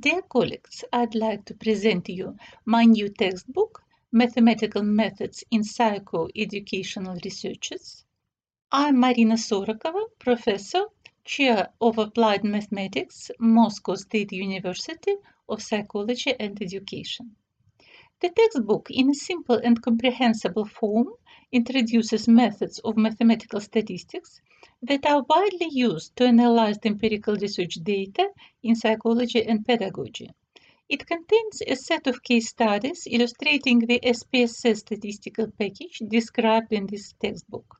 Dear colleagues, I'd like to present you my new textbook, Mathematical Methods in Psycho-Educational Researches. I'm Marina Sorokova, Professor, Chair of Applied Mathematics, Moscow State University of Psychology and Education. The textbook, in a simple and comprehensible form, introduces methods of mathematical statistics that are widely used to analyze the empirical research data in psychology and pedagogy. It contains a set of case studies illustrating the SPSS statistical package described in this textbook.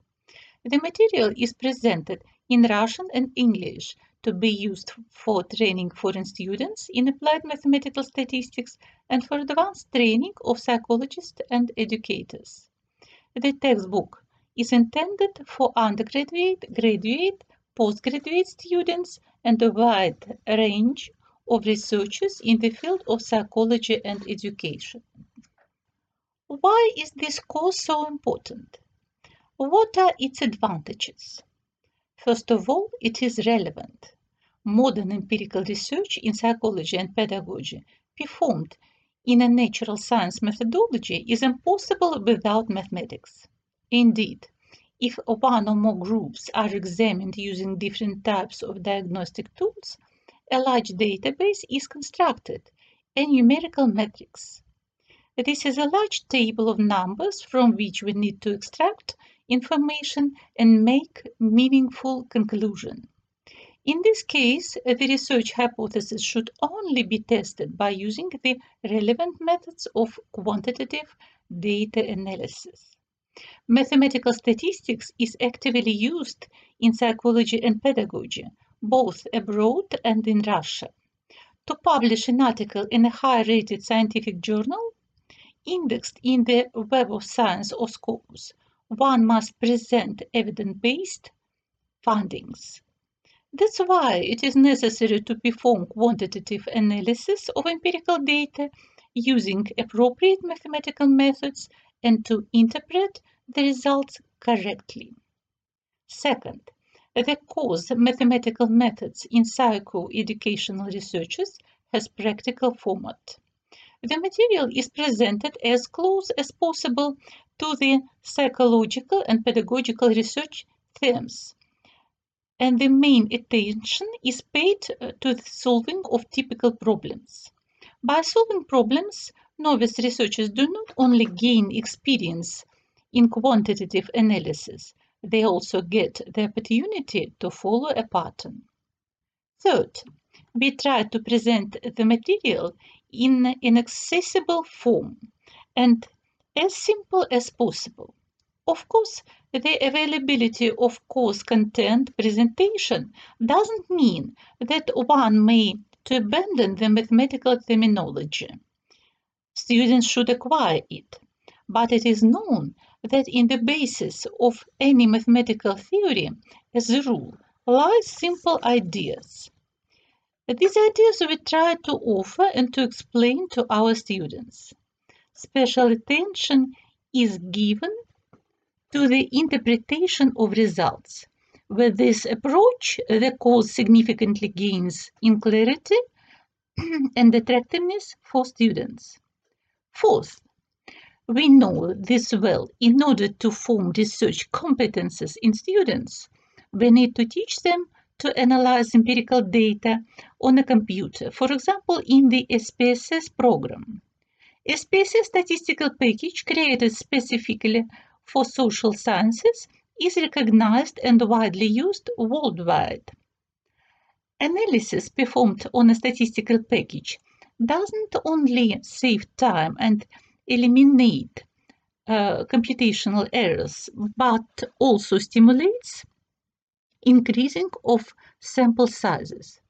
The material is presented in Russian and English to be used for training foreign students in applied mathematical statistics and for advanced training of psychologists and educators. The textbook is intended for undergraduate, graduate, postgraduate students and a wide range of researchers in the field of psychology and education. Why is this course so important? What are its advantages? First of all, it is relevant. Modern empirical research in psychology and pedagogy performed in a natural science methodology is impossible without mathematics. Indeed, if one or more groups are examined using different types of diagnostic tools, a large database is constructed, a numerical matrix. This is a large table of numbers from which we need to extract information and make meaningful conclusion. In this case, the research hypothesis should only be tested by using the relevant methods of quantitative data analysis. Mathematical statistics is actively used in psychology and pedagogy, both abroad and in Russia. To publish an article in a high rated scientific journal, indexed in the Web of Science or Scopus, one must present evidence based findings. That's why it is necessary to perform quantitative analysis of empirical data using appropriate mathematical methods and to interpret the results correctly. Second, the course Mathematical Methods in Psycho-Educational Researches has practical format. The material is presented as close as possible to the psychological and pedagogical research themes, and the main attention is paid to the solving of typical problems. By solving problems, novice researchers do not only gain experience in quantitative analysis, they also get the opportunity to follow a pattern. Third, we try to present the material in an accessible form and as simple as possible. Of course, the availability of course content presentation doesn't mean that one may to abandon the mathematical terminology students should acquire it. But it is known that in the basis of any mathematical theory, as a rule, lies simple ideas. These ideas we try to offer and to explain to our students. Special attention is given to the interpretation of results. With this approach, the course significantly gains in clarity and attractiveness for students. Fourth, we know this well. In order to form research competences in students, we need to teach them to analyze empirical data on a computer, for example, in the SPSS program. SPSS statistical package created specifically for social sciences is recognized and widely used worldwide. Analysis performed on a statistical package doesn't only save time and eliminate uh, computational errors, but also stimulates increasing of sample sizes.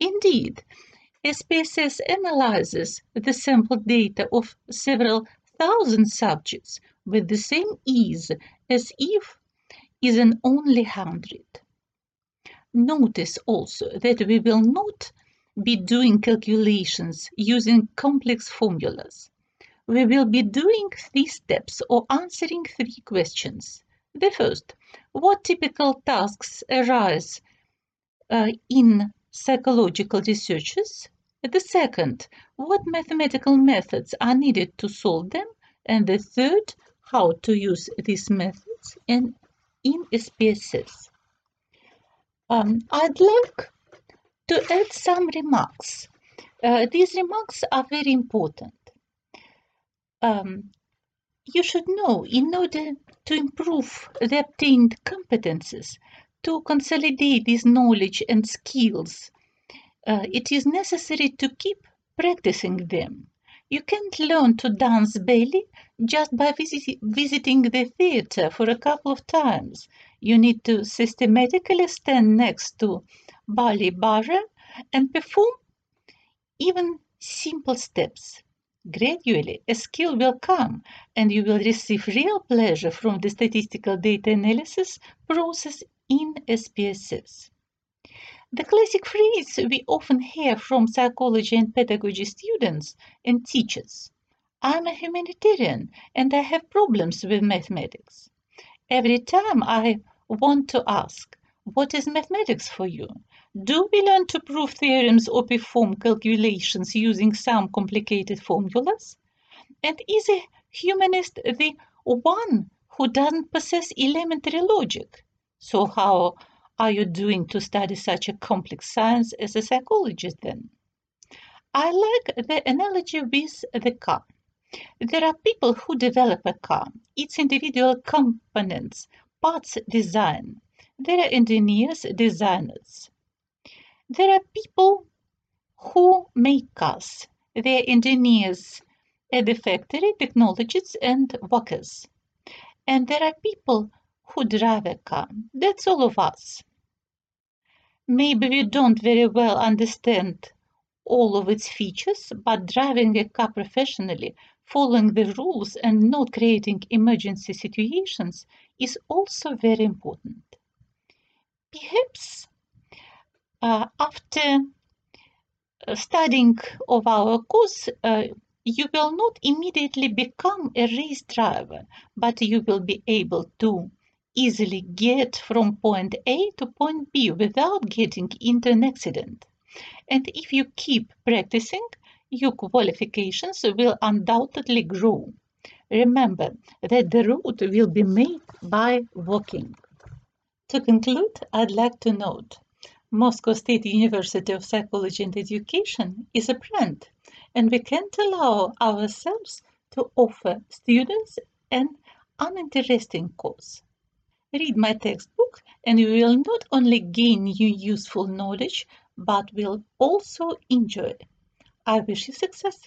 Indeed, SPSS analyzes the sample data of several thousand subjects with the same ease as if is an only hundred. Notice also that we will not be doing calculations using complex formulas. We will be doing three steps or answering three questions. The first, what typical tasks arise uh, in psychological researches? The second, what mathematical methods are needed to solve them? And the third, how to use these methods in, in SPSS. Um, I'd like to add some remarks. Uh, these remarks are very important. Um, you should know in order to improve the obtained competences, to consolidate this knowledge and skills, uh, it is necessary to keep practicing them. You can't learn to dance belly just by visit visiting the theater for a couple of times. You need to systematically stand next to ballet barre and perform even simple steps. Gradually, a skill will come and you will receive real pleasure from the statistical data analysis process in SPSS. The classic phrase we often hear from psychology and pedagogy students and teachers I'm a humanitarian and I have problems with mathematics. Every time I want to ask, What is mathematics for you? Do we learn to prove theorems or perform calculations using some complicated formulas? And is a humanist the one who doesn't possess elementary logic? So, how are you doing to study such a complex science as a psychologist then? I like the analogy with the car. There are people who develop a car, its individual components, parts design. There are engineers, designers. There are people who make cars. They are engineers at the factory, technologists, and workers. And there are people who drive a car. That's all of us. Maybe we don't very well understand all of its features, but driving a car professionally, following the rules, and not creating emergency situations is also very important. Perhaps after studying of our course, uh, you will not immediately become a race driver, but you will be able to easily get from point A to point B without getting into an accident. And if you keep practicing, your qualifications will undoubtedly grow. Remember that the road will be made by walking. To conclude, I'd like to note Moscow State University of Psychology and Education is a brand, and we can't allow ourselves to offer students an uninteresting course. Read my textbook and you will not only gain new useful knowledge, but will also enjoy. I wish you success.